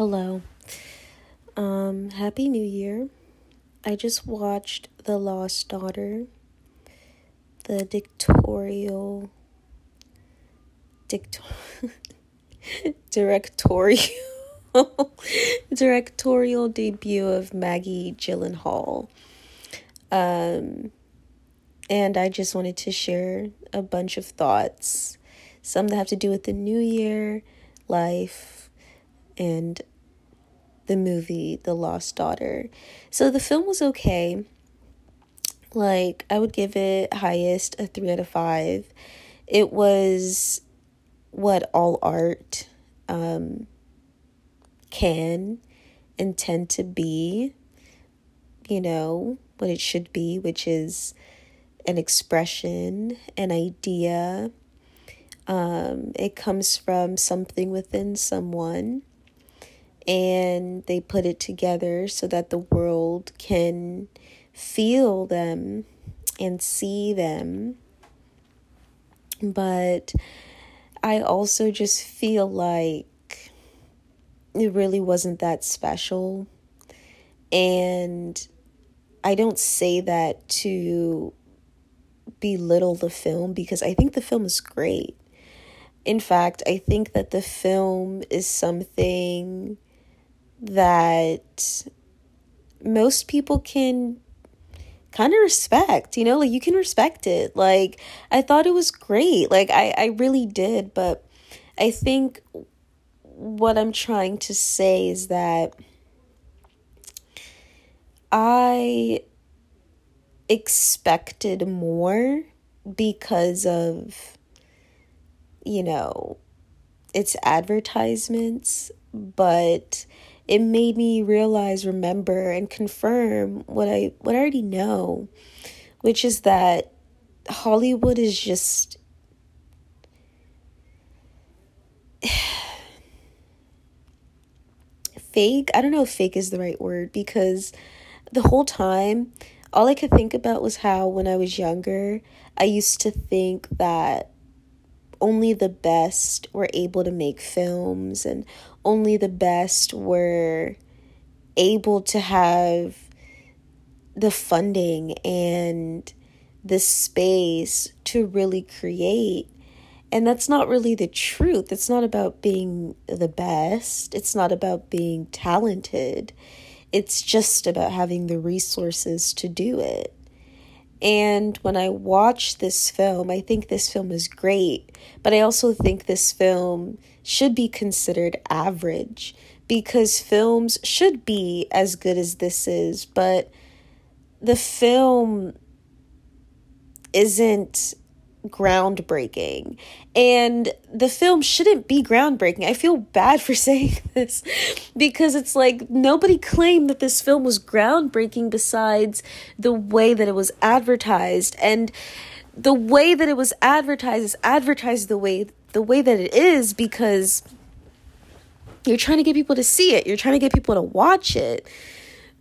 Hello. Um, Happy New Year. I just watched The Lost Daughter, the dictatorial, dictor, directorial, directorial debut of Maggie Gyllenhaal. Um, and I just wanted to share a bunch of thoughts, some that have to do with the new year, life, and the movie The Lost Daughter. So the film was okay. Like, I would give it highest a 3 out of 5. It was what all art um, can intend to be, you know, what it should be, which is an expression, an idea. Um, it comes from something within someone, and they put it together so that the world can feel them and see them. But I also just feel like it really wasn't that special. And I don't say that to belittle the film because I think the film is great. In fact, I think that the film is something that most people can kind of respect, you know, like you can respect it. Like I thought it was great. Like I I really did, but I think what I'm trying to say is that I expected more because of you know its advertisements but it made me realize remember and confirm what i what i already know which is that hollywood is just fake. I don't know if fake is the right word because the whole time all I could think about was how when I was younger, I used to think that only the best were able to make films and only the best were able to have the funding and the space to really create. And that's not really the truth. It's not about being the best, it's not about being talented. It's just about having the resources to do it. And when I watch this film, I think this film is great, but I also think this film should be considered average because films should be as good as this is, but the film isn't groundbreaking. And the film shouldn't be groundbreaking. I feel bad for saying this because it's like nobody claimed that this film was groundbreaking besides the way that it was advertised. And the way that it was advertised is advertised the way the way that it is because you're trying to get people to see it. You're trying to get people to watch it.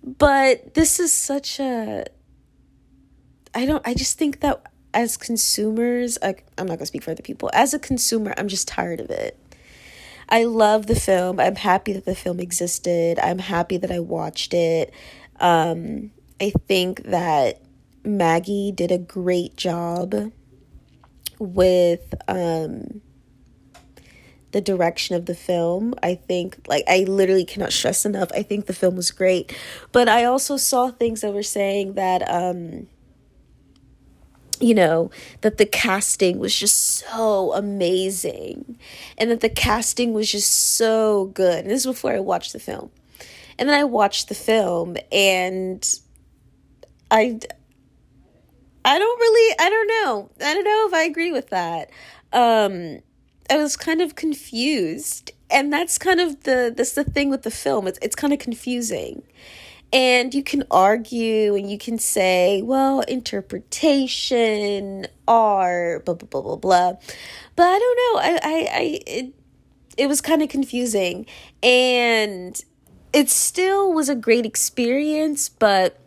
But this is such a I don't I just think that as consumers, I, I'm not going to speak for other people. As a consumer, I'm just tired of it. I love the film. I'm happy that the film existed. I'm happy that I watched it. Um, I think that Maggie did a great job with um, the direction of the film. I think, like, I literally cannot stress enough. I think the film was great. But I also saw things that were saying that. Um, you know, that the casting was just so amazing and that the casting was just so good. And this is before I watched the film. And then I watched the film and I I don't really I don't know. I don't know if I agree with that. Um I was kind of confused. And that's kind of the that's the thing with the film. It's it's kind of confusing. And you can argue and you can say, well, interpretation, art, blah, blah, blah, blah, blah. But I don't know. I, I, I it, it was kind of confusing. And it still was a great experience, but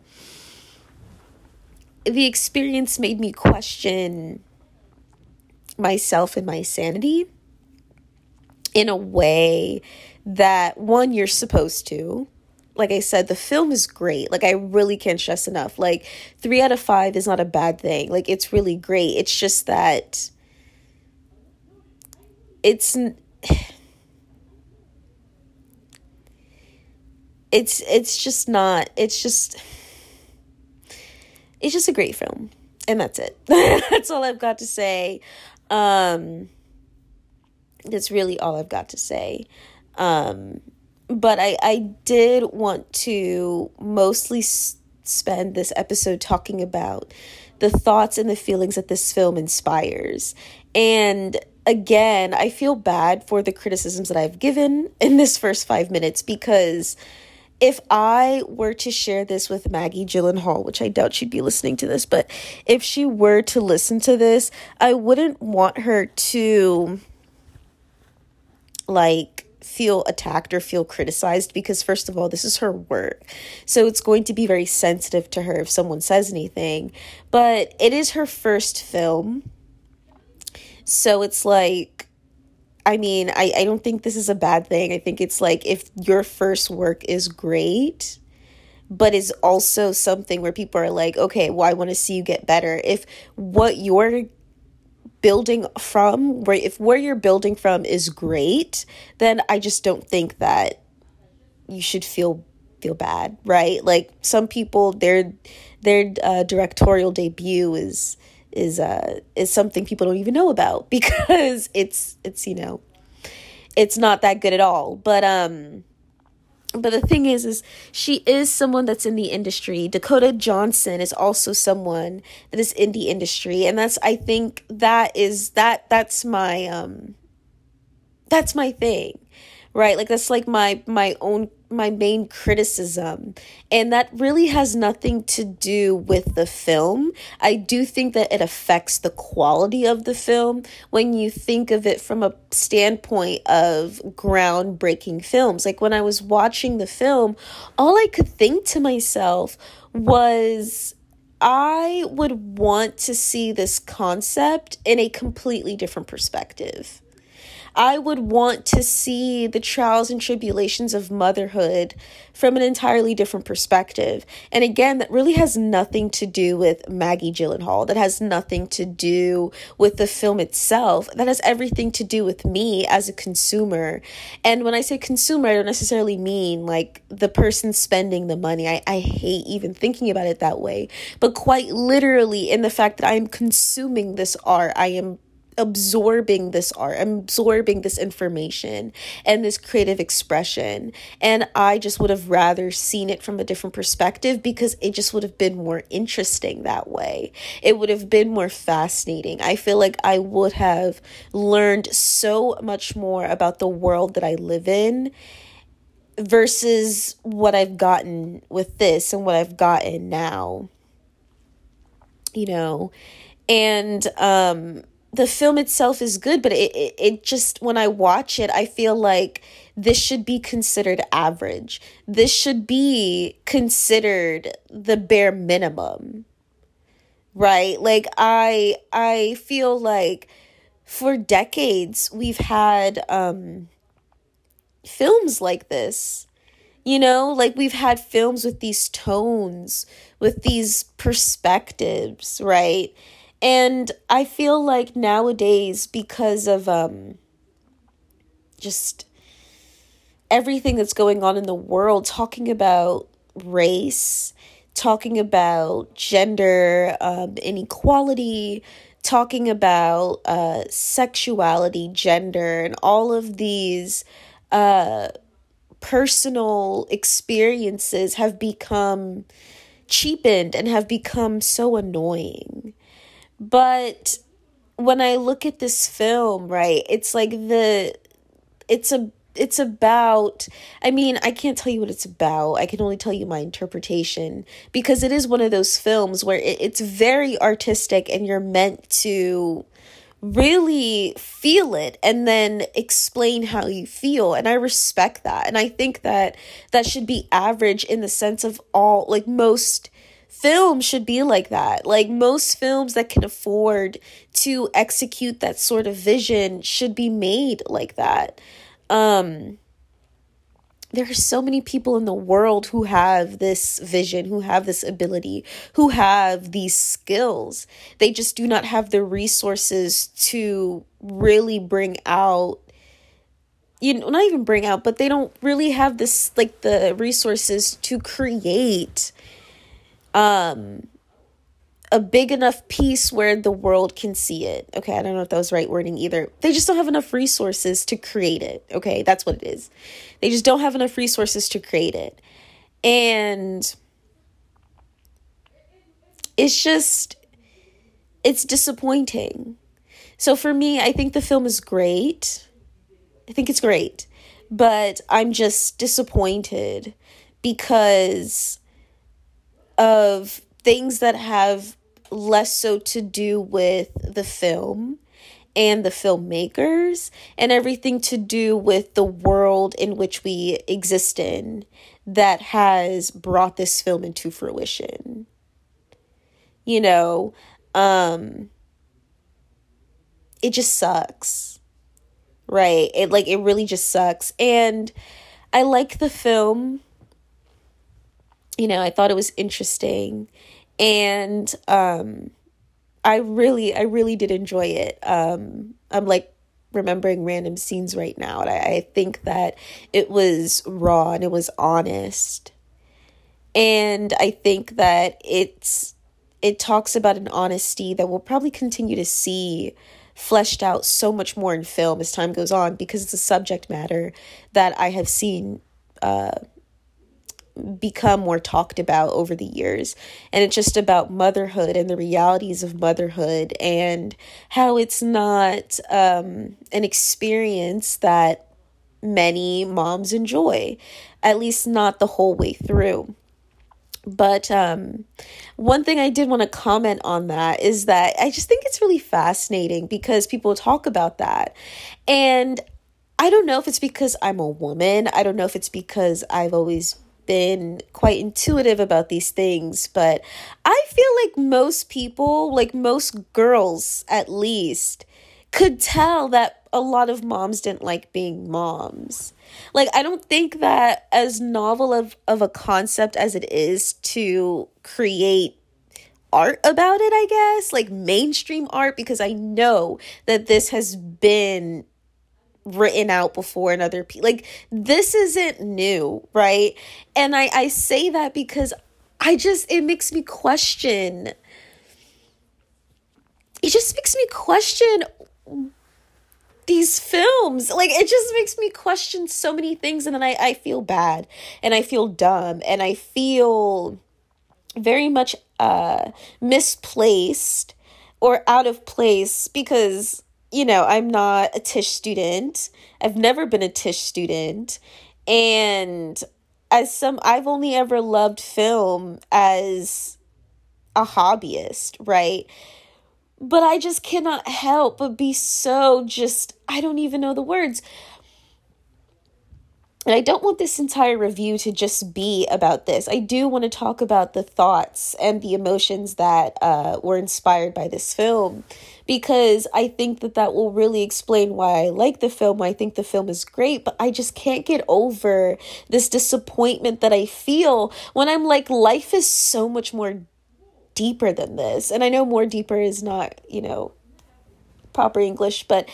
the experience made me question myself and my sanity. in a way that one you're supposed to like I said, the film is great. Like I really can't stress enough. Like three out of five is not a bad thing. Like it's really great. It's just that it's it's it's just not. It's just it's just a great film, and that's it. that's all I've got to say. Um, that's really all I've got to say. Um, but I, I did want to mostly s- spend this episode talking about the thoughts and the feelings that this film inspires. And again, I feel bad for the criticisms that I've given in this first five minutes because if I were to share this with Maggie Gyllenhaal, which I doubt she'd be listening to this, but if she were to listen to this, I wouldn't want her to like feel attacked or feel criticized because first of all this is her work. So it's going to be very sensitive to her if someone says anything. But it is her first film. So it's like i mean i, I don't think this is a bad thing. I think it's like if your first work is great but is also something where people are like okay well i want to see you get better. If what you're building from where if where you're building from is great then i just don't think that you should feel feel bad right? Like some people their their uh, directorial debut is is uh is something people don't even know about because it's it's you know it's not that good at all. But um but the thing is is she is someone that's in the industry. Dakota johnson is also someone that is in the industry. And that's i think that is that that's my um that's my thing right? Like that's like my my own my main criticism and that really has nothing to do with the film i do think that it affects the quality of the film when you think of it from a standpoint of groundbreaking films like when i was watching the film all i could think to myself was I would want to see this concept in a completely different perspective. I would want to see the trials and tribulations of motherhood from an entirely different perspective. And again, that really has nothing to do with Maggie Gyllenhaal. That has nothing to do with the film itself. That has everything to do with me as a consumer. And when I say consumer, I don't necessarily mean like the person spending the money. I, I hate even thinking about it that way. But quite literally, in the fact that I am consuming this art, I am absorbing this art, absorbing this information and this creative expression. And I just would have rather seen it from a different perspective because it just would have been more interesting that way. It would have been more fascinating. I feel like I would have learned so much more about the world that I live in versus what I've gotten with this and what I've gotten now. You know, and um the film itself is good, but it, it, it just, when I watch it, I feel like this should be considered average. This should be considered the bare minimum. Right? Like I I feel like for decades we've had um films like this. You know, like we've had films with these tones, with these perspectives, right? And I feel like nowadays, because of um, just everything that's going on in the world, talking about race, talking about gender um, inequality, talking about uh, sexuality, gender, and all of these uh, personal experiences have become cheapened and have become so annoying. But when I look at this film, right, it's like the it's a it's about i mean i can't tell you what it's about. I can only tell you my interpretation because it is one of those films where it, it's very artistic and you're meant to really feel it and then explain how you feel. And i respect that. And i think that that should be average in the sense of all like most film should be like that. Like most films that can afford to execute that sort of vision should be made like that. Um, there are so many people in the world who have this vision, who have this ability, who have these skills. They just do not have the resources to really bring out you know not even bring out but they don't really have this like the resources to create um a big enough piece where the world can see it. Okay, I don't know if that was right wording either. They just don't have enough resources to create it. Okay, that's what it is. They just don't have enough resources to create it. And it's just, it's disappointing. So for me, I think the film is great. I think it's great. But I'm just disappointed because of things that have less so to do with the film and the filmmakers and everything to do with the world in which we exist in that has brought this film into fruition. You know, um it just sucks. Right? It like it really just sucks. And I like the film. You know, I thought it was interesting and um I really I really did enjoy it. Um I'm like remembering random scenes right now and I, I think that it was raw and it was honest. And I think that it's it talks about an honesty that we'll probably continue to see fleshed out so much more in film as time goes on because it's a subject matter that I have seen uh, become more talked about over the years. And it's just about motherhood and the realities of motherhood and how it's not um, an experience that many moms enjoy, at least not the whole way through. But um, one thing I did want to comment on that is that I just think it's really fascinating because people talk about that. And I don't know if it's because I'm a woman. I don't know if it's because I've always been quite intuitive about these things, but I feel like most people, like most girls at least, could tell that a lot of moms didn't like being moms. Like I don't think that as novel of, of a concept as it is to create art about it, I guess, like mainstream art, because I know that this has been written out before and other people like this isn't new right? And i i say that because i just it makes me question. It just makes me question these films. Like it just makes me question so many things and then i i feel bad and i feel dumb and i feel very much uh misplaced or out of place because you know, I'm not a Tisch student. I've never been a Tisch student. And as some, I've only ever loved film as a hobbyist, right? But I just cannot help but be so just, I don't even know the words and I don't want this entire review to just be about this. I do want to talk about the thoughts and the emotions that uh, were inspired by this film because I think that that will really explain why I like the film. I think the film is great, but I just can't get over this disappointment that I feel when I'm like, life is so much more deeper than this. And I know more deeper is not, you know, proper English, but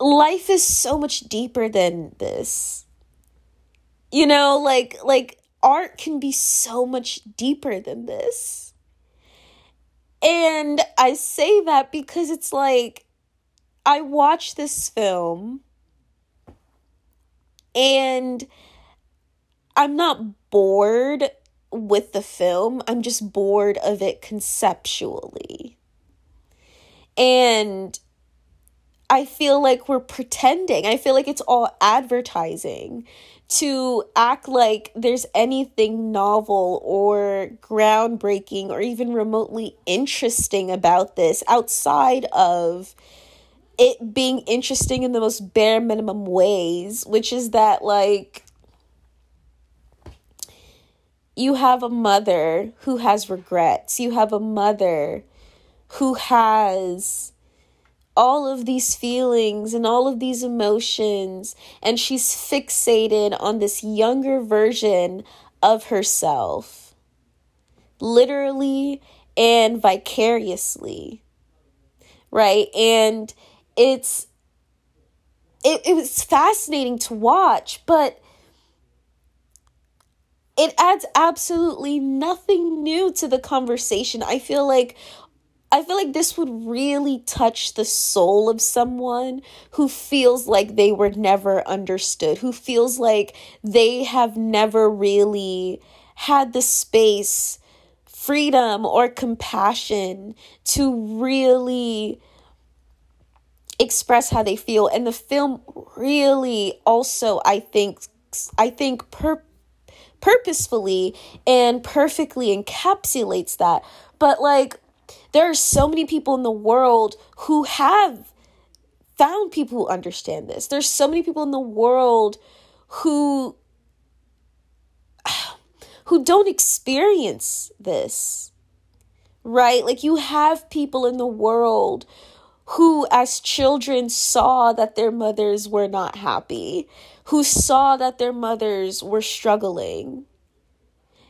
life is so much deeper than this you know, like like art can be so much deeper than this. And I say that because it's like I watch this film and I'm not bored with the film. I'm just bored of it conceptually. And I feel like we're pretending. I feel like it's all advertising to act like there's anything novel or groundbreaking or even remotely interesting about this outside of it being interesting in the most bare minimum ways, which is that, like, you have a mother who has regrets, you have a mother who has all of these feelings and all of these emotions, and she's fixated on this younger version of herself, literally and vicariously, right? And it's it, it was fascinating to watch, but it adds absolutely nothing new to the conversation. I feel like I feel like this would really touch the soul of someone who feels like they were never understood, who feels like they have never really had the space, freedom, or compassion to really express how they feel. And the film really also, I think, I think per- purposefully and perfectly encapsulates that. But like, there are so many people in the world who have found people who understand this. There's so many people in the world who who don't experience this. Right? Like you have people in the world who as children saw that their mothers were not happy, who saw that their mothers were struggling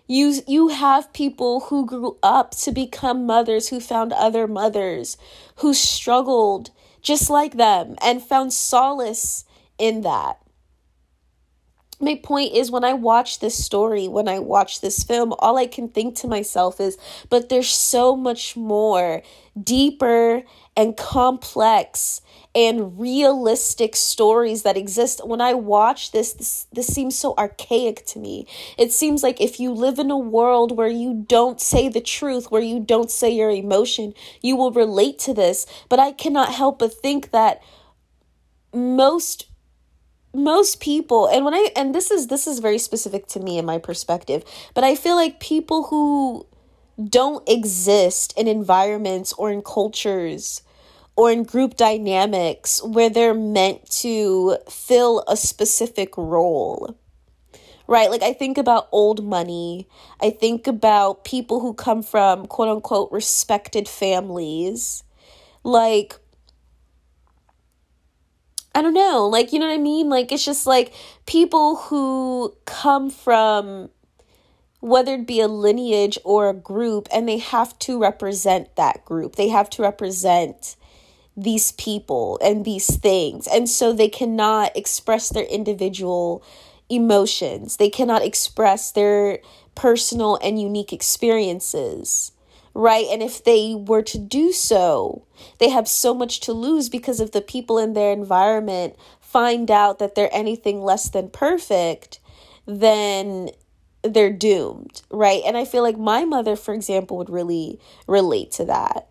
you you have people who grew up to become mothers who found other mothers who struggled just like them and found solace in that. My point is when I watch this story, when I watch this film, all I can think to myself is, but there's so much more deeper and complex and realistic stories that exist. When I watch this, this, this seems so archaic to me. It seems like if you live in a world where you don't say the truth, where you don't say your emotion, you will relate to this. But I cannot help but think that most most people and when i and this is this is very specific to me and my perspective but i feel like people who don't exist in environments or in cultures or in group dynamics where they're meant to fill a specific role. Right? Like, I think about old money. I think about people who come from quote unquote respected families. Like, I don't know. Like, you know what I mean? Like, it's just like people who come from whether it be a lineage or a group, and they have to represent that group. They have to represent these people and these things. And so they cannot express their individual emotions, they cannot express their personal and unique experiences. Right. And if they were to do so, they have so much to lose because if the people in their environment find out that they're anything less than perfect, then they're doomed. Right. And I feel like my mother, for example, would really relate to that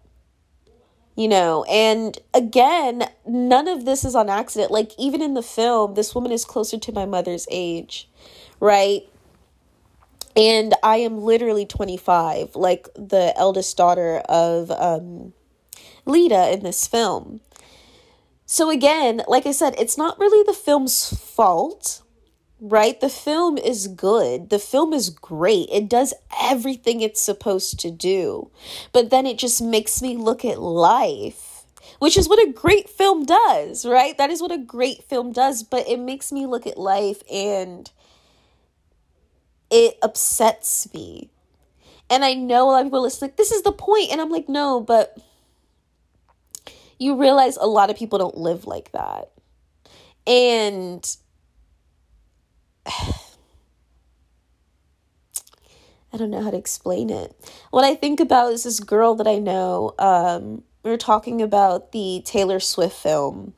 you know and again none of this is on accident. Like even in the film this woman is closer to my mother's age right? And i am literally 25 like the eldest daughter of um Leda in this film. So again like i said it's not really the film's fault right? The film is good. The film is great. It does everything it's supposed to do. But then it just makes me look at life, which is what a great film does, right? That is what a great film does. But it makes me look at life and it upsets me. And I know a lot of people are like, this is the point. And I'm like, no, but you realize a lot of people don't live like that. And I don't know how to explain it. What I think about is this girl that I know. Um, we were talking about the Taylor Swift film.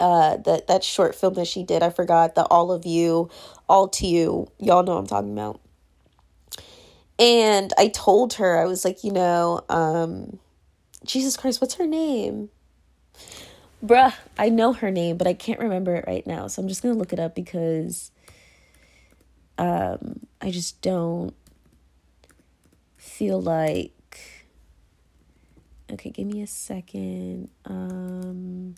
Uh, that that short film that she did. I forgot the All of You, All to You. Y'all know I'm talking about. And I told her I was like, you know, um, Jesus Christ, what's her name? Bruh, I know her name, but I can't remember it right now. So I'm just gonna look it up because um, I just don't feel like. Okay, give me a second. Um,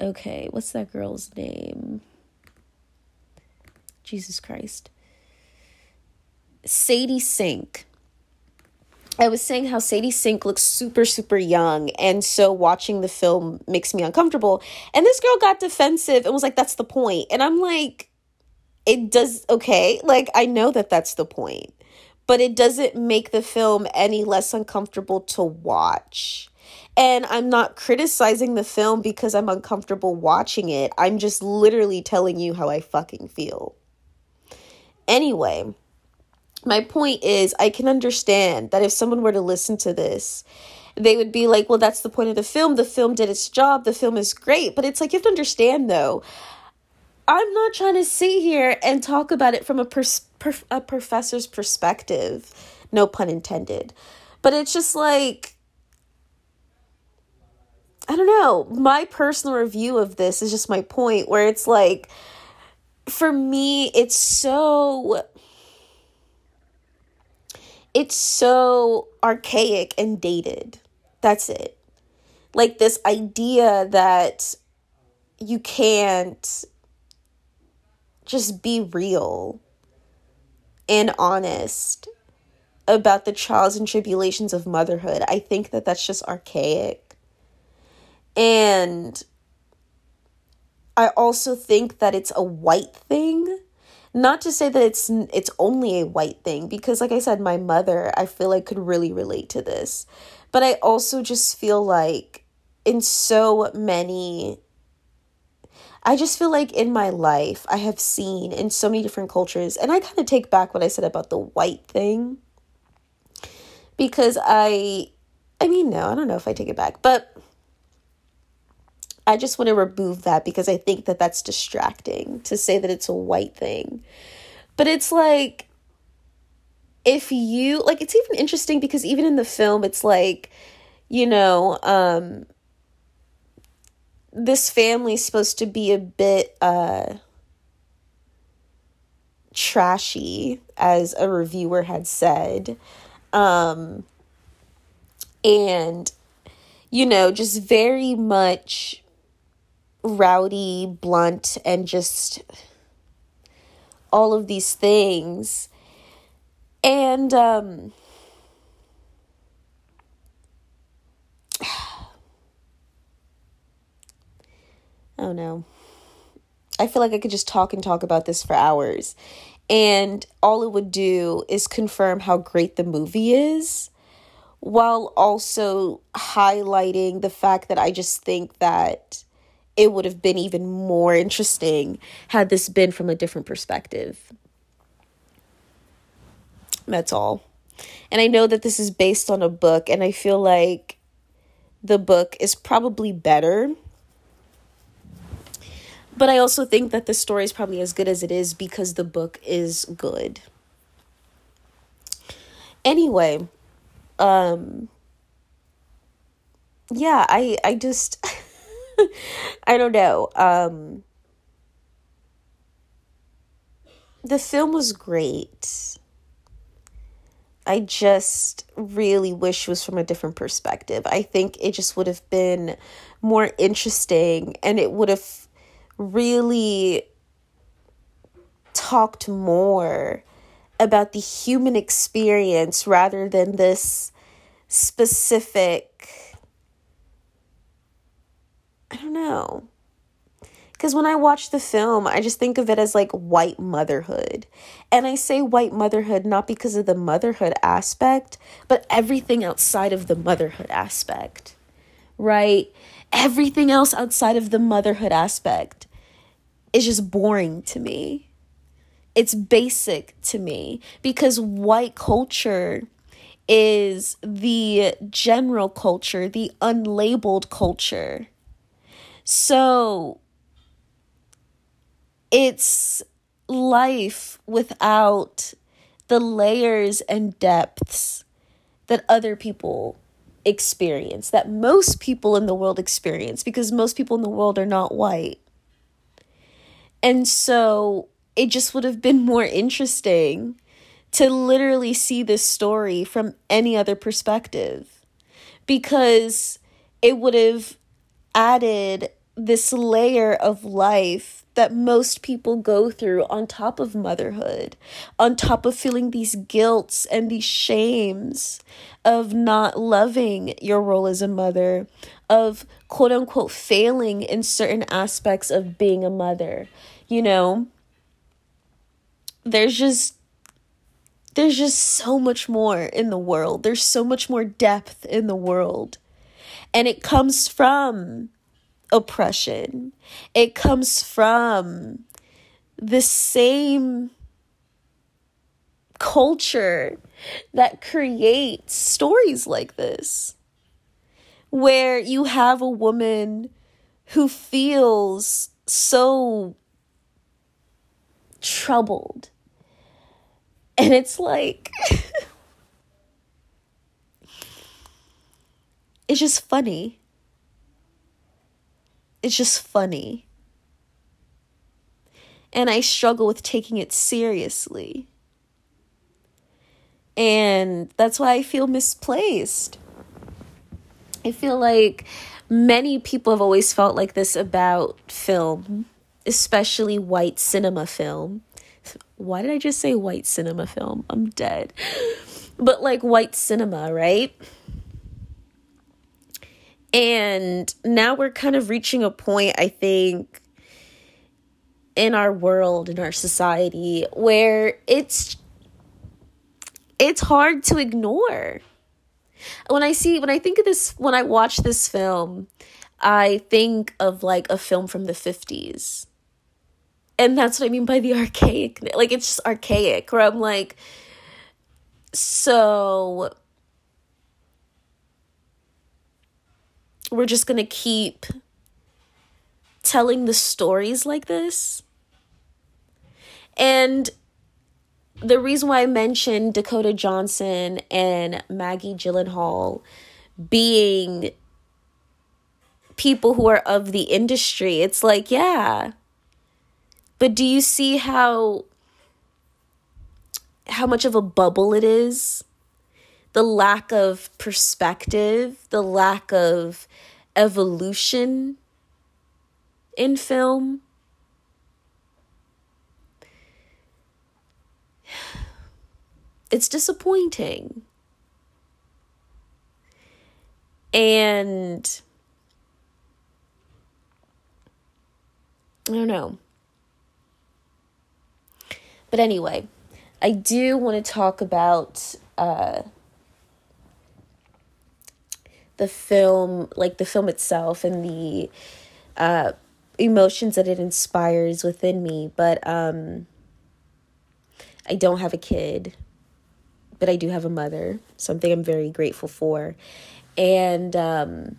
okay, what's that girl's name? Jesus Christ. Sadie Sink. I was saying how Sadie Sink looks super, super young, and so watching the film makes me uncomfortable. And this girl got defensive and was like, That's the point. And I'm like, It does, okay. Like, I know that that's the point, but it doesn't make the film any less uncomfortable to watch. And I'm not criticizing the film because I'm uncomfortable watching it. I'm just literally telling you how I fucking feel. Anyway, my point is, I can understand that if someone were to listen to this, they would be like, well, that's the point of the film. The film did its job. The film is great. But it's like, you have to understand, though, I'm not trying to sit here and talk about it from a, pers- per- a professor's perspective. No pun intended. But it's just like, I don't know. My personal review of this is just my point where it's like, for me, it's so. It's so archaic and dated. That's it. Like this idea that you can't just be real and honest about the trials and tribulations of motherhood. I think that that's just archaic. And I also think that it's a white thing. Not to say that it's it's only a white thing because like I said my mother I feel like could really relate to this. But I also just feel like in so many I just feel like in my life I have seen in so many different cultures and I kind of take back what I said about the white thing because I I mean no, I don't know if I take it back, but I just want to remove that because I think that that's distracting to say that it's a white thing. But it's like, if you, like, it's even interesting because even in the film, it's like, you know, um, this family's supposed to be a bit, uh, trashy, as a reviewer had said. Um, and, you know, just very much rowdy, blunt, and just all of these things. And um oh no. I feel like I could just talk and talk about this for hours. And all it would do is confirm how great the movie is while also highlighting the fact that I just think that it would have been even more interesting had this been from a different perspective. That's all. And I know that this is based on a book, and I feel like the book is probably better. But I also think that the story is probably as good as it is because the book is good. Anyway, um yeah, I I just I don't know. Um, the film was great. I just really wish it was from a different perspective. I think it just would have been more interesting and it would have really talked more about the human experience rather than this specific I don't know. Because when I watch the film, I just think of it as like white motherhood. And I say white motherhood not because of the motherhood aspect, but everything outside of the motherhood aspect, right? Everything else outside of the motherhood aspect is just boring to me. It's basic to me because white culture is the general culture, the unlabeled culture so it's life without the layers and depths that other people experience, that most people in the world experience, because most people in the world are not white. And so it just would have been more interesting to literally see this story from any other perspective because it would have added this layer of life that most people go through on top of motherhood, on top of feeling these guilts and these shames of not loving your role as a mother, of quote unquote failing in certain aspects of being a mother. You know, there's just there's just so much more in the world. There's so much more depth in the world. And it comes from oppression. It comes from the same culture that creates stories like this, where you have a woman who feels so troubled. And it's like, it's just funny it's just funny. And I struggle with taking it seriously. And that's why I feel misplaced. I feel like many people have always felt like this about film, especially white cinema film. Why did I just say white cinema film? I'm dead. But like white cinema, right? And now we're kind of reaching a point, I think, in our world, in our society, where it's it's hard to ignore. When I see when I think of this when I watch this film, I think of like a film from the 50s. And that's what I mean by the archaic. Like it's just archaic where I'm like so we're just going to keep telling the stories like this. And the reason why I mentioned Dakota Johnson and Maggie Gyllenhaal being people who are of the industry, it's like, yeah. But do you see how how much of a bubble it is? The lack of perspective, the lack of evolution in film. It's disappointing. And I don't know. But anyway, I do want to talk about uh, the film, like the film itself and the uh, emotions that it inspires within me. But um, I don't have a kid, but I do have a mother, something I'm very grateful for. And um,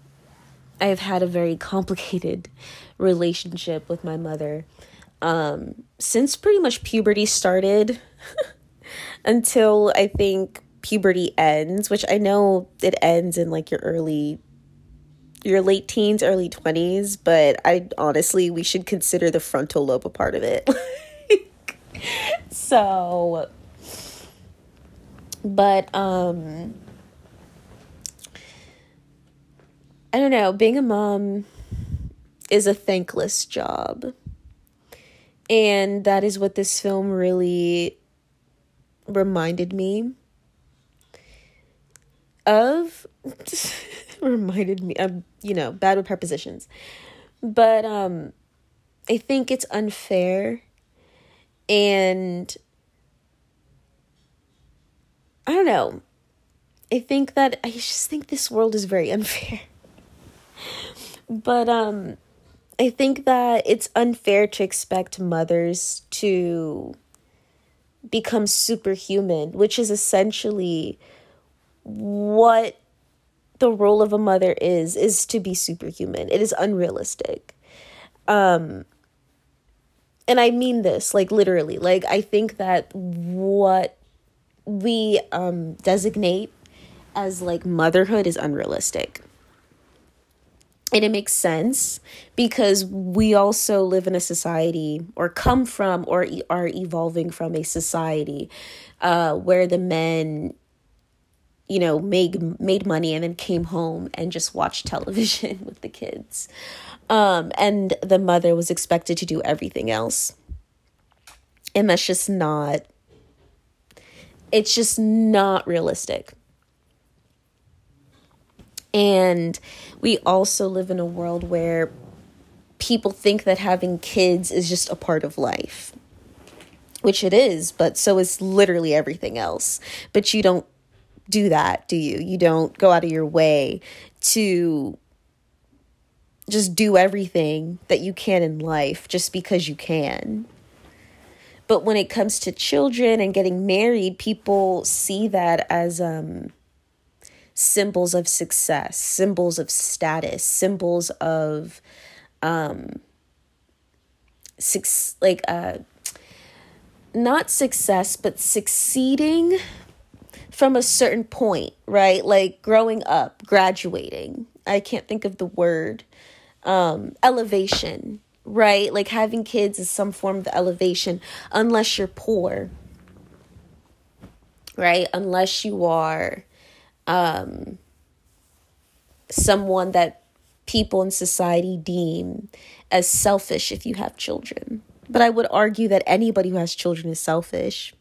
I have had a very complicated relationship with my mother um, since pretty much puberty started until I think puberty ends, which I know it ends in like your early your late teens, early 20s, but I honestly we should consider the frontal lobe a part of it. so but um I don't know, being a mom is a thankless job. And that is what this film really reminded me of reminded me of you know bad with prepositions. But um i think it's unfair and i don't know. I think that i just think this world is very unfair. But um i think that it's unfair to expect mothers to become superhuman which is essentially what the role of a mother is is to be superhuman. It is unrealistic. Um and I mean this like literally. Like I think that what we um designate as like motherhood is unrealistic. And it makes sense because we also live in a society or come from or are evolving from a society uh, where the men you know, made made money and then came home and just watched television with the kids. Um, and the mother was expected to do everything else. And that's just not it's just not realistic. And we also live in a world where people think that having kids is just a part of life, which it is, but so is literally everything else. But you don't do that, do you? You don't go out of your way to just do everything that you can in life just because you can. But when it comes to children and getting married, people see that as um, symbols of success, symbols of status, symbols of um, six, like uh, not success, but succeeding from a certain point, right? Like growing up, graduating. I can't think of the word. Um, elevation, right? Like having kids is some form of elevation, unless you're poor, right? Unless you are um, someone that people in society deem as selfish if you have children. But I would argue that anybody who has children is selfish.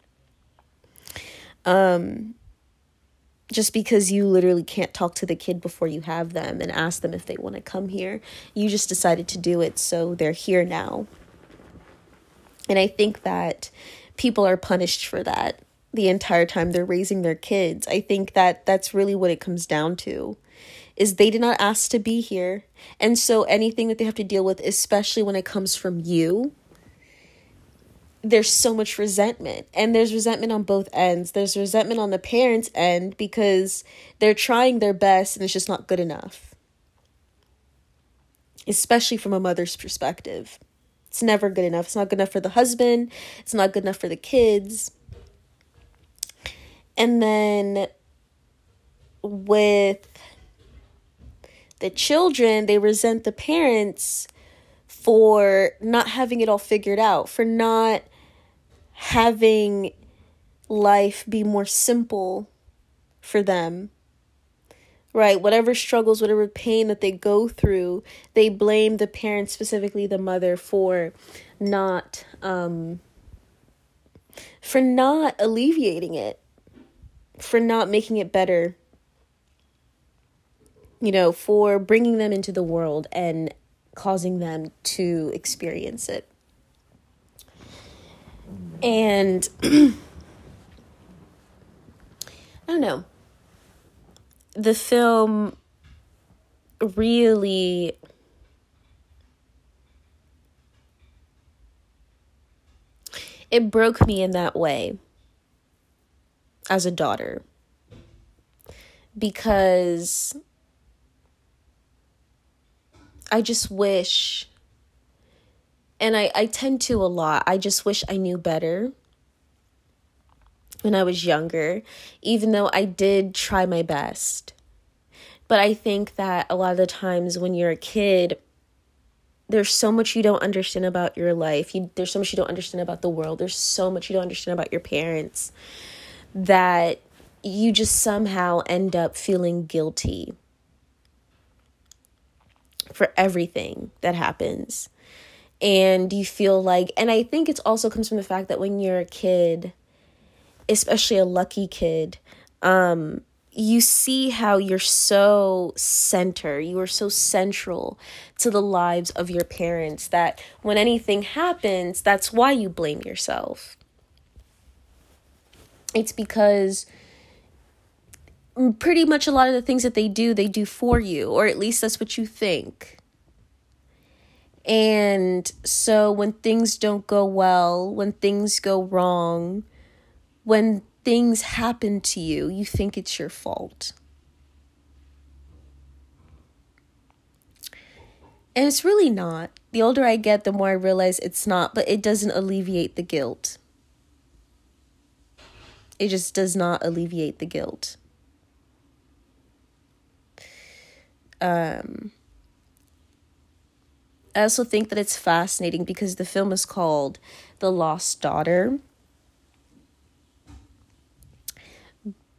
Um, just because you literally can't talk to the kid before you have them and ask them if they want to come here. You just decided to do it, so they're here now. And I think that people are punished for that the entire time they're raising their kids. I think that that's really what it comes down to is they did not ask to be here. And so anything that they have to deal with, especially when it comes from you, there's so much resentment and there's resentment on both ends. There's resentment on the parents end because they're trying their best and it's just not good enough. Especially from a mother's perspective. It's never good enough. It's not good enough for the husband. It's not good enough for the kids. And then with the children they resent the parents for not having it all figured out for not having life be more simple for them. Right, whatever struggles, whatever pain that they go through, they blame the parents, specifically the mother, for not um, for not alleviating it, for not making it better. You know, for bringing them into the world and causing them to experience it. And I don't know. The film really it broke me in that way as a daughter because I just wish and I, I tend to a lot. I just wish I knew better when I was younger, even though I did try my best. But I think that a lot of the times when you're a kid, there's so much you don't understand about your life. You, there's so much you don't understand about the world. There's so much you don't understand about your parents that you just somehow end up feeling guilty for everything that happens and you feel like and i think it also comes from the fact that when you're a kid especially a lucky kid um you see how you're so center you are so central to the lives of your parents that when anything happens that's why you blame yourself. It's because pretty much a lot of the things that they do they do for you or at least that's what you think and so when things don't go well, when things go wrong, when things happen to you, you think it's your fault. And it's really not. The older I get, the more I realize it's not, but it doesn't alleviate the guilt. It just does not alleviate the guilt. Um I also think that it's fascinating because the film is called The Lost Daughter.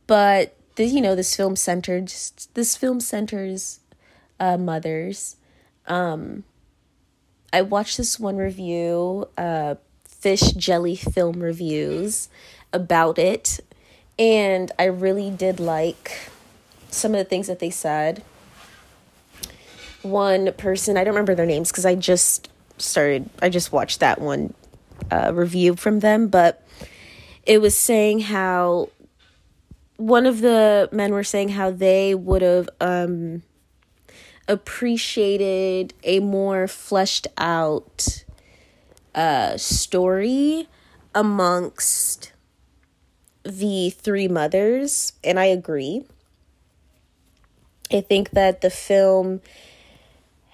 But the, you know this film centered this film centers uh, mothers. Um, I watched this one review, uh, fish jelly film reviews about it, and I really did like some of the things that they said. One person, I don't remember their names because I just started, I just watched that one uh, review from them, but it was saying how one of the men were saying how they would have um, appreciated a more fleshed out uh, story amongst the three mothers, and I agree. I think that the film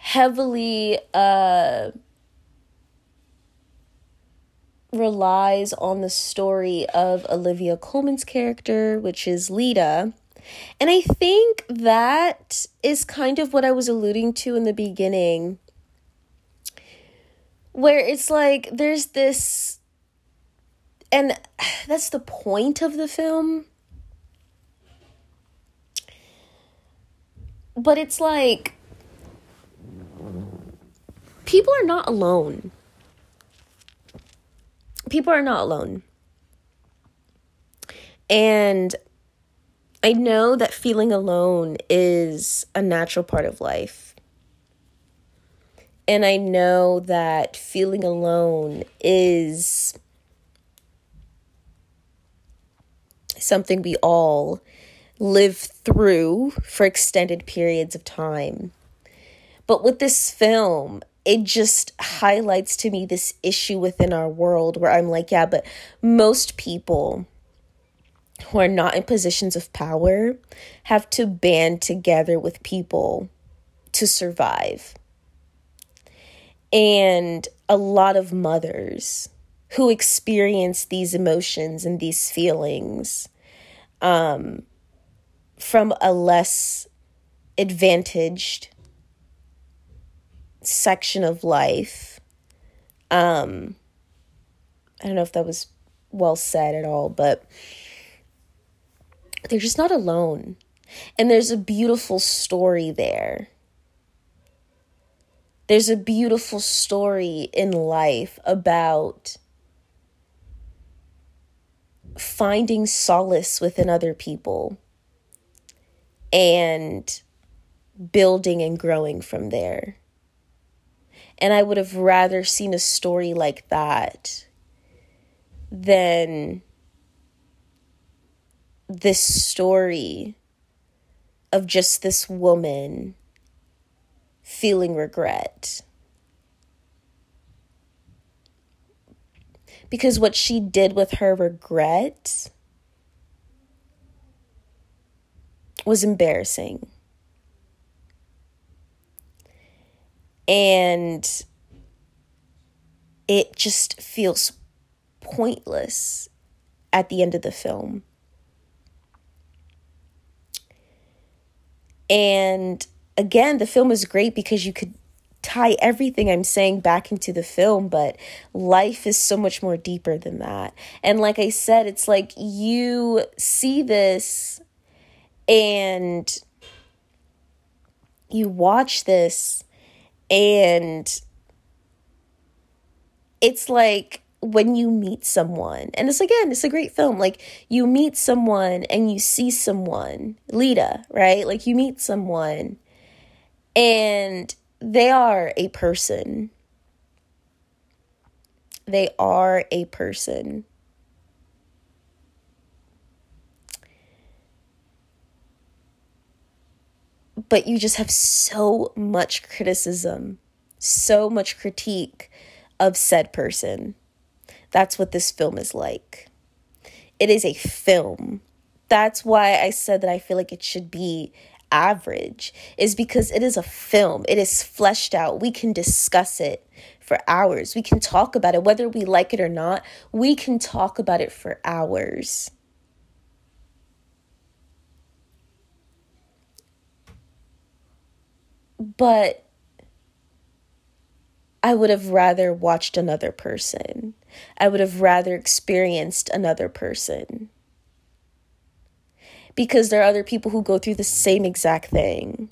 heavily uh, relies on the story of Olivia Colman's character, which is Leda. And I think that is kind of what I was alluding to in the beginning, where it's like there's this, and that's the point of the film. But it's like people are not alone people are not alone. And I know that feeling alone is a natural part of life. And I know that feeling alone is something we all live through for extended periods of time. But with this film, it just highlights to me this issue within our world where I'm like, yeah, but most people who are not in positions of power have to band together with people to survive. And a lot of mothers who experience these emotions and these feelings um, from a less advantaged section of life. Um, I don't know if that was well said at all, but they're just not alone. And there's a beautiful story there. There's a beautiful story in life about finding solace within other people and building and growing from there. And I would have rather seen a story like that than this story of just this woman feeling regret. Because what she did with her regret was embarrassing. And it just feels pointless at the end of the film. And again, the film is great because you could tie everything I'm saying back into the film, but life is so much more deeper than that. And like I said, it's like you see this and you watch this and it's like when you meet someone, and it's again, it's a great film. Like you meet someone and you see someone, Leda, right? Like you meet someone and they are a person. They are a person. But you just have so much criticism, so much critique of said person. That's what this film is like. It is a film. That's why I said that I feel like it should be average, is because it is a film. It is fleshed out. We can discuss it for hours. We can talk about it, whether we like it or not. We can talk about it for hours. But I would have rather watched another person. I would have rather experienced another person. because there are other people who go through the same exact thing.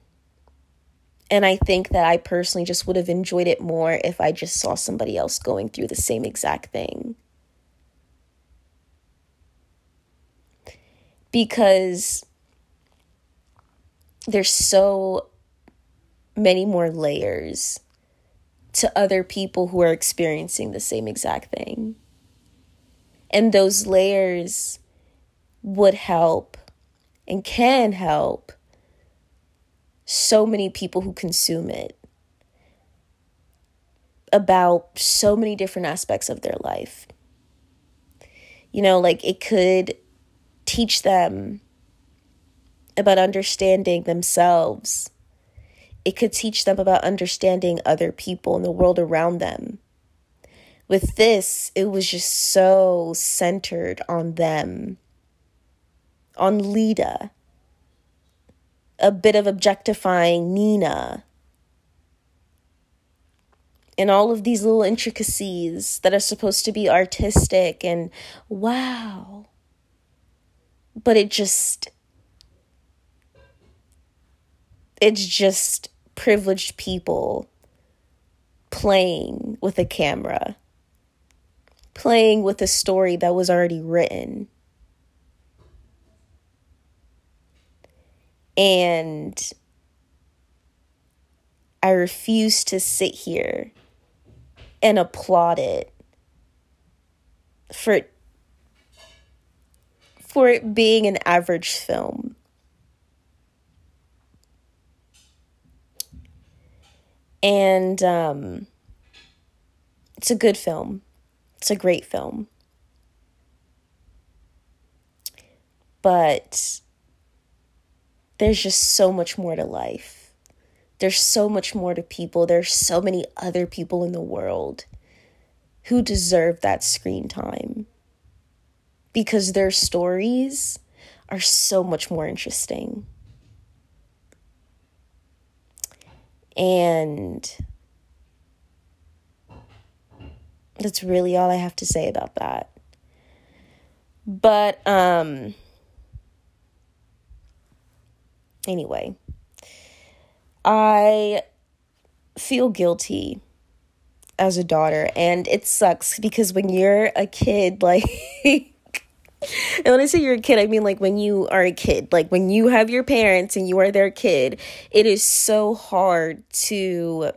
And I think that I personally just would have enjoyed it more if I just saw somebody else going through the same exact thing. Because there's so many more layers to other people who are experiencing the same exact thing. And those layers would help and can help so many people who consume it about so many different aspects of their life. You know, like it could teach them about understanding themselves. It could teach them about understanding other people and the world around them. With this, it was just so centered on them, on Leda, a bit of objectifying Nina, and all of these little intricacies that are supposed to be artistic and wow. But it just it's just privileged people playing with a camera, playing with a story that was already written. And I refuse to sit here and applaud it for for it being an average film. And um, it's a good film. It's a great film. But there's just so much more to life. There's so much more to people. There's so many other people in the world who deserve that screen time because their stories are so much more interesting. And that's really all I have to say about that. But um anyway, I feel guilty as a daughter and it sucks because when you're a kid like and when I say you're a kid, I mean like when you are a kid, like when you have your parents and you are their kid, it is so hard to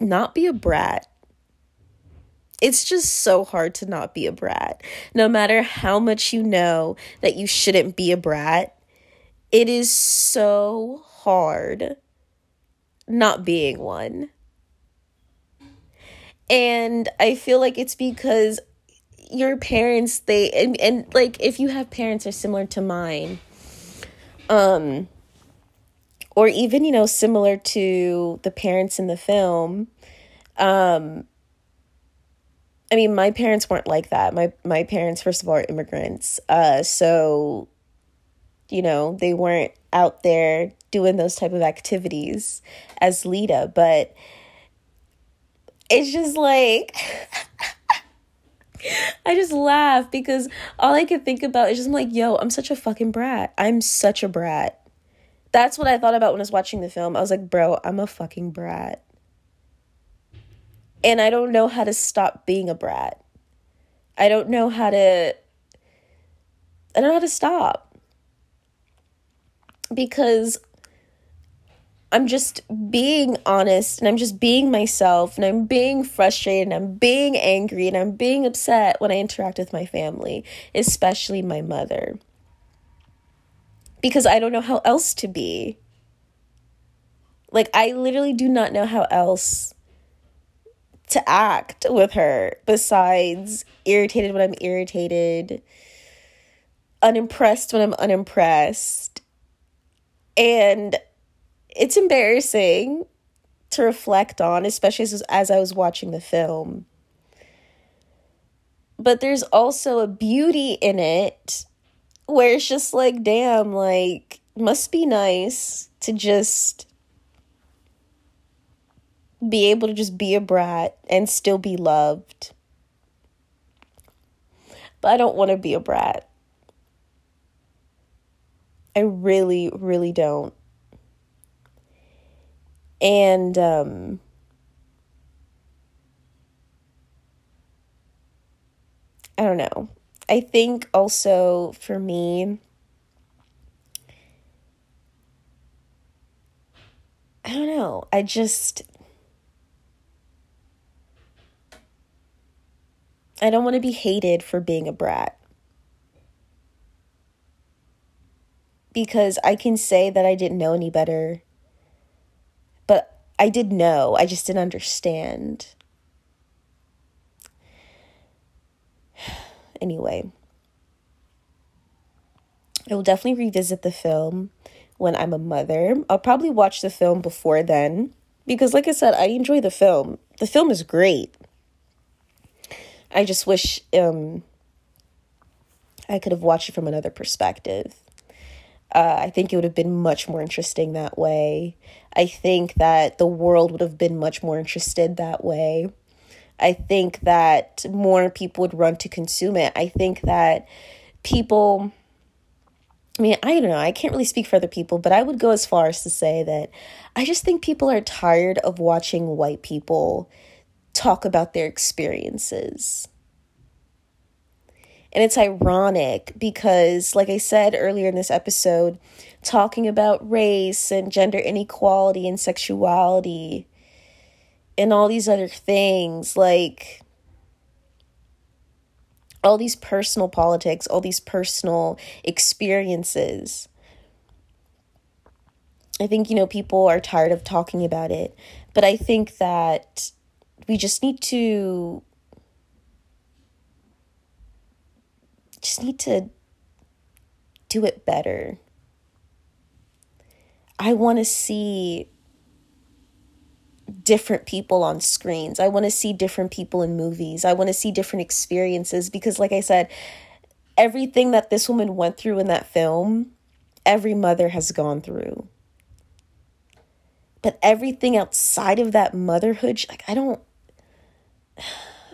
not be a brat. It's just so hard to not be a brat. No matter how much you know that you shouldn't be a brat, it is so hard not being one. And I feel like it's because your parents they and, and like if you have parents are similar to mine um or even you know similar to the parents in the film um i mean my parents weren't like that. My my parents first of all are immigrants. Uh so you know they weren't out there doing those type of activities as Leda but it's just like I just laugh because all I can think about is just I'm like, yo, I'm such a fucking brat. I'm such a brat. That's what I thought about when I was watching the film. I was like, bro, I'm a fucking brat. And I don't know how to stop being a brat. I don't know how to I don't know how to stop. Because I'm just being honest and I'm just being myself and I'm being frustrated and I'm being angry and I'm being upset when I interact with my family, especially my mother. Because I don't know how else to be. Like, I literally do not know how else to act with her besides irritated when I'm irritated, unimpressed when I'm unimpressed. And it's embarrassing to reflect on, especially as, as I was watching the film. But there's also a beauty in it where it's just like, damn, like, must be nice to just be able to just be a brat and still be loved. But I don't want to be a brat. I really, really don't. And um, I don't know. I think also for me, I don't know. I just. I don't want to be hated for being a brat. Because I can say that I didn't know any better. But I did know, I just didn't understand. Anyway, I will definitely revisit the film when I'm a mother. I'll probably watch the film before then because, like I said, I enjoy the film. The film is great. I just wish um, I could have watched it from another perspective. Uh, I think it would have been much more interesting that way. I think that the world would have been much more interested that way. I think that more people would run to consume it. I think that people, I mean, I don't know, I can't really speak for other people, but I would go as far as to say that I just think people are tired of watching white people talk about their experiences. And it's ironic because, like I said earlier in this episode, talking about race and gender inequality and sexuality and all these other things like all these personal politics, all these personal experiences. I think, you know, people are tired of talking about it, but I think that we just need to just need to do it better. I want to see different people on screens. I want to see different people in movies. I want to see different experiences because, like I said, everything that this woman went through in that film, every mother has gone through. But everything outside of that motherhood, like, I don't.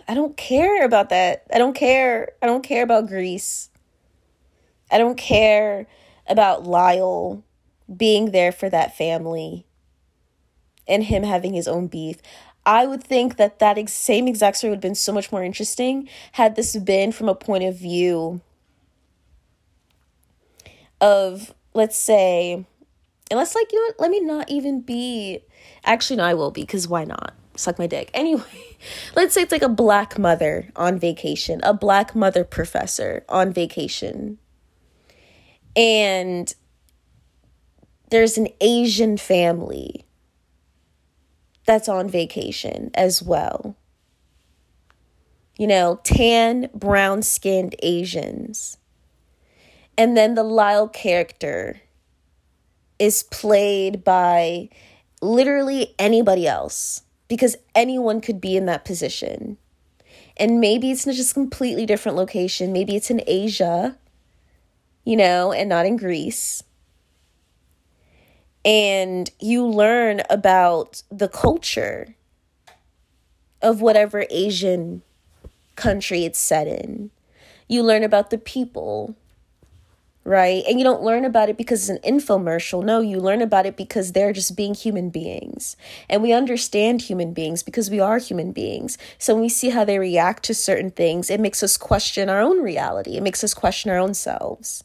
I don't care about that. I don't care. I don't care about Greece. I don't care about Lyle being there for that family and him having his own beef. I would think that that ex- same exact story would have been so much more interesting had this been from a point of view of, let's say, and let's like, you know let me not even be, actually, no, I will be, because why not? Suck my dick. Anyway, let's say it's like a black mother on vacation, a black mother professor on vacation. And there's an Asian family that's on vacation as well. You know, tan, brown skinned Asians. And then the Lyle character is played by literally anybody else because anyone could be in that position. And maybe it's not just completely different location. Maybe it's in Asia, you know, and not in Greece and you learn about the culture of whatever Asian country it's set in. You learn about the people, right? And you don't learn about it because it's an infomercial. No, you learn about it because they're just being human beings. And we understand human beings because we are human beings. So when we see how they react to certain things, it makes us question our own reality, it makes us question our own selves.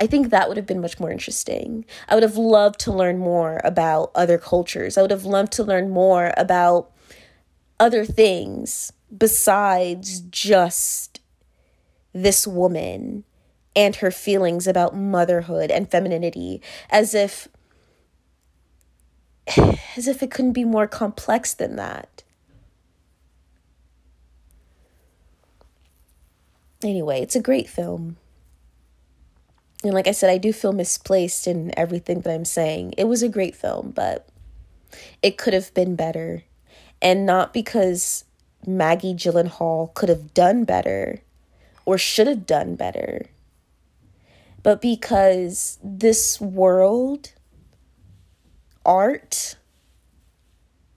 I think that would have been much more interesting. I would have loved to learn more about other cultures. I would have loved to learn more about other things besides just this woman and her feelings about motherhood and femininity as if as if it couldn't be more complex than that. Anyway, it's a great film. And like I said, I do feel misplaced in everything that I'm saying. It was a great film, but it could have been better. And not because Maggie Gyllenhaal could have done better or should have done better, but because this world, art,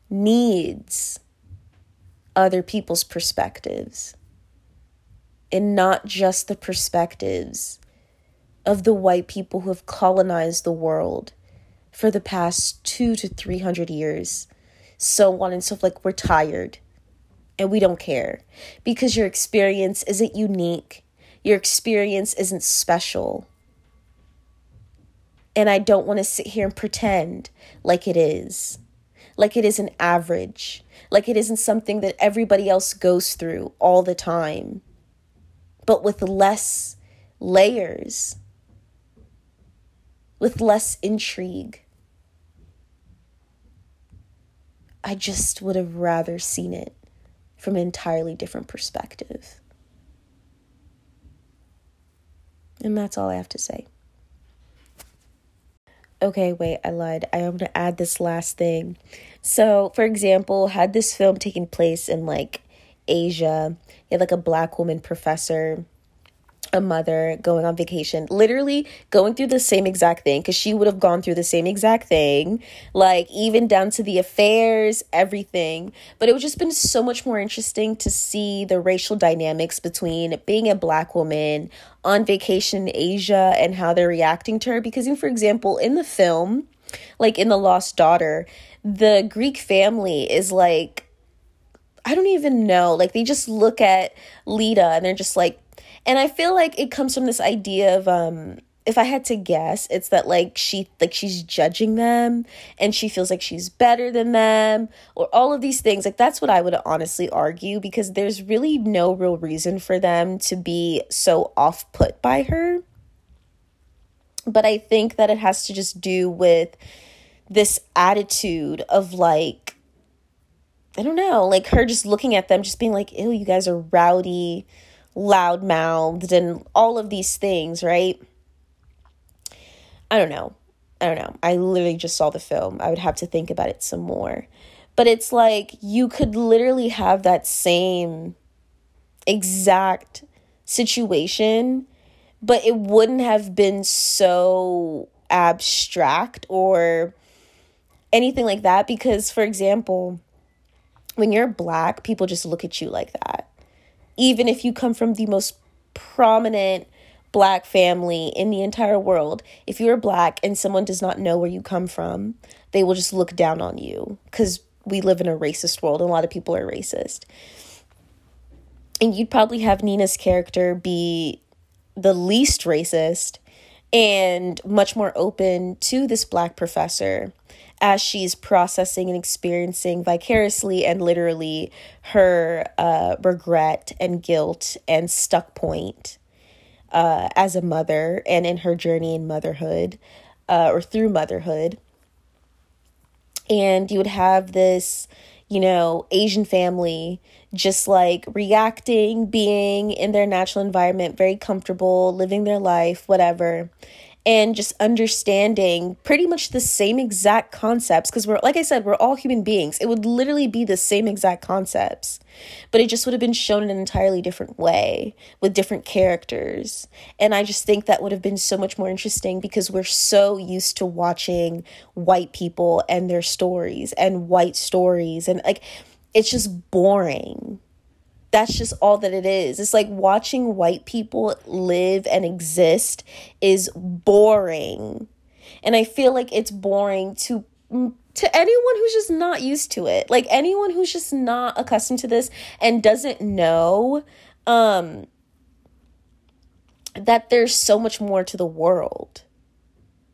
needs other people's perspectives and not just the perspectives of the white people who have colonized the world for the past two to three hundred years. So on and so forth. Like, we're tired and we don't care because your experience isn't unique, your experience isn't special. And I don't want to sit here and pretend like it is, like it is an average, like it isn't something that everybody else goes through all the time, but with less layers, with less intrigue. I just would have rather seen it from an entirely different perspective. And that's all I have to say. Okay, wait, I lied. I am going to add this last thing. So, for example, had this film taken place in like Asia, you had like a black woman professor a mother going on vacation, literally going through the same exact thing because she would have gone through the same exact thing, like even down to the affairs, everything. But it would just been so much more interesting to see the racial dynamics between being a black woman on vacation in Asia and how they're reacting to her. Because, for example, in the film, like in The Lost Daughter, the Greek family is like, I don't even know. Like, they just look at Leda and they're just like, and I feel like it comes from this idea of um if I had to guess, it's that like she like she's judging them and she feels like she's better than them or all of these things. Like that's what I would honestly argue because there's really no real reason for them to be so off put by her. But I think that it has to just do with this attitude of like I don't know, like her just looking at them just being like, "Ew, you guys are rowdy." Loud mouthed and all of these things, right? I don't know. I don't know. I literally just saw the film. I would have to think about it some more. But it's like you could literally have that same exact situation, but it wouldn't have been so abstract or anything like that because for example, when you're black, people just look at you like that even if you come from the most prominent black family in the entire world, if you're black and someone does not know where you come from, they will just look down on you because we live in a racist world and a lot of people are racist. And you'd probably have Nina's character be the least racist and much more open to this black professor as she's processing and experiencing vicariously and literally her uh, regret and guilt and stuck point uh, as a mother and in her journey in motherhood uh, or through motherhood. And you would have this, you know, Asian family just like reacting, being in their natural environment, very comfortable, living their life, whatever and just understanding pretty much the same exact concepts because we're like I said we're all human beings. It would literally be the same exact concepts but it just would have been shown in an entirely different way with different characters. And I just think that would have been so much more interesting because we're so used to watching white people and their stories and white stories. And like it's just boring that's just all that it is. It's like watching white people live and exist is boring. And I feel like it's boring to to anyone who's just not used to it. Like anyone who's just not accustomed to this and doesn't know um that there's so much more to the world.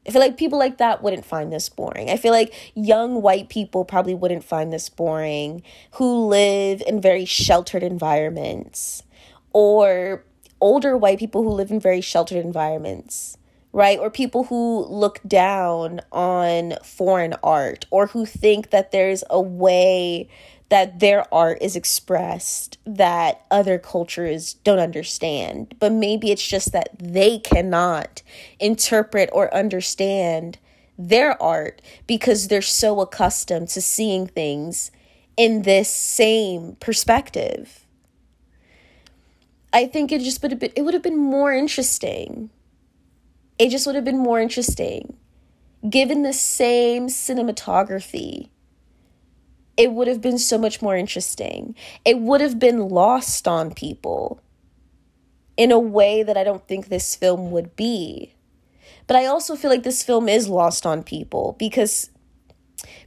I feel like people like that wouldn't find this boring. I feel like young white people probably wouldn't find this boring who live in very sheltered environments or older white people who live in very sheltered environments, right? Or people who look down on foreign art or who think that there's a way that their art is expressed that other cultures don't understand. But maybe it's just that they cannot interpret or understand their art because they're so accustomed to seeing things in this same perspective. I think it just would have been it would have been more interesting. It just would have been more interesting given the same cinematography it would have been so much more interesting. It would have been lost on people in a way that I don't think this film would be. But I also feel like this film is lost on people because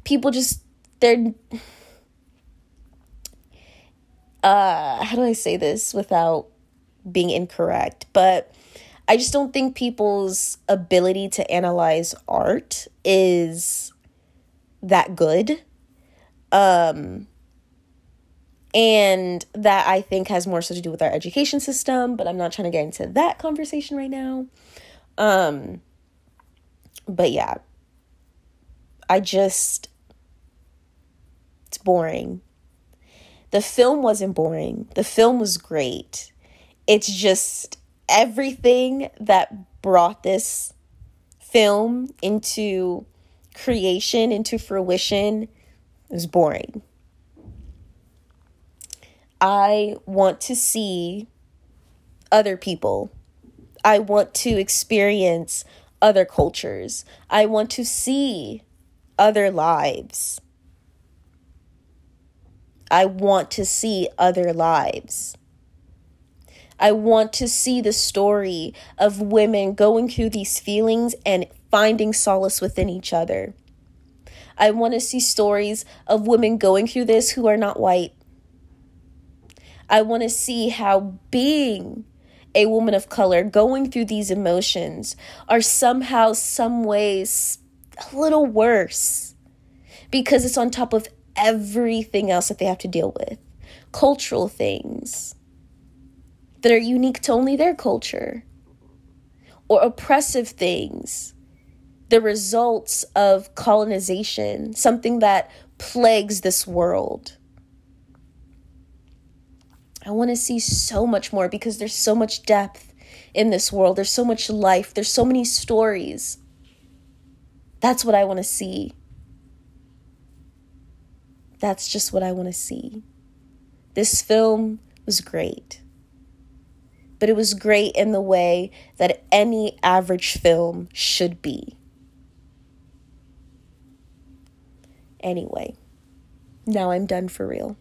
people just they're uh how do I say this without being incorrect? But I just don't think people's ability to analyze art is that good. Um and that I think has more so to do with our education system, but I'm not trying to get into that conversation right now. Um but yeah. I just it's boring. The film wasn't boring. The film was great. It's just everything that brought this film into creation, into fruition, is boring. I want to see other people. I want to experience other cultures. I want to see other lives. I want to see other lives. I want to see the story of women going through these feelings and finding solace within each other. I want to see stories of women going through this who are not white. I want to see how being a woman of color going through these emotions are somehow, some ways, a little worse because it's on top of everything else that they have to deal with cultural things that are unique to only their culture, or oppressive things, the results of colonization, something that plagues this world. I want to see so much more because there's so much depth in this world. There's so much life. There's so many stories. That's what I want to see. That's just what I want to see. This film was great but it was great in the way that any average film should be. anyway. Now I'm done for real.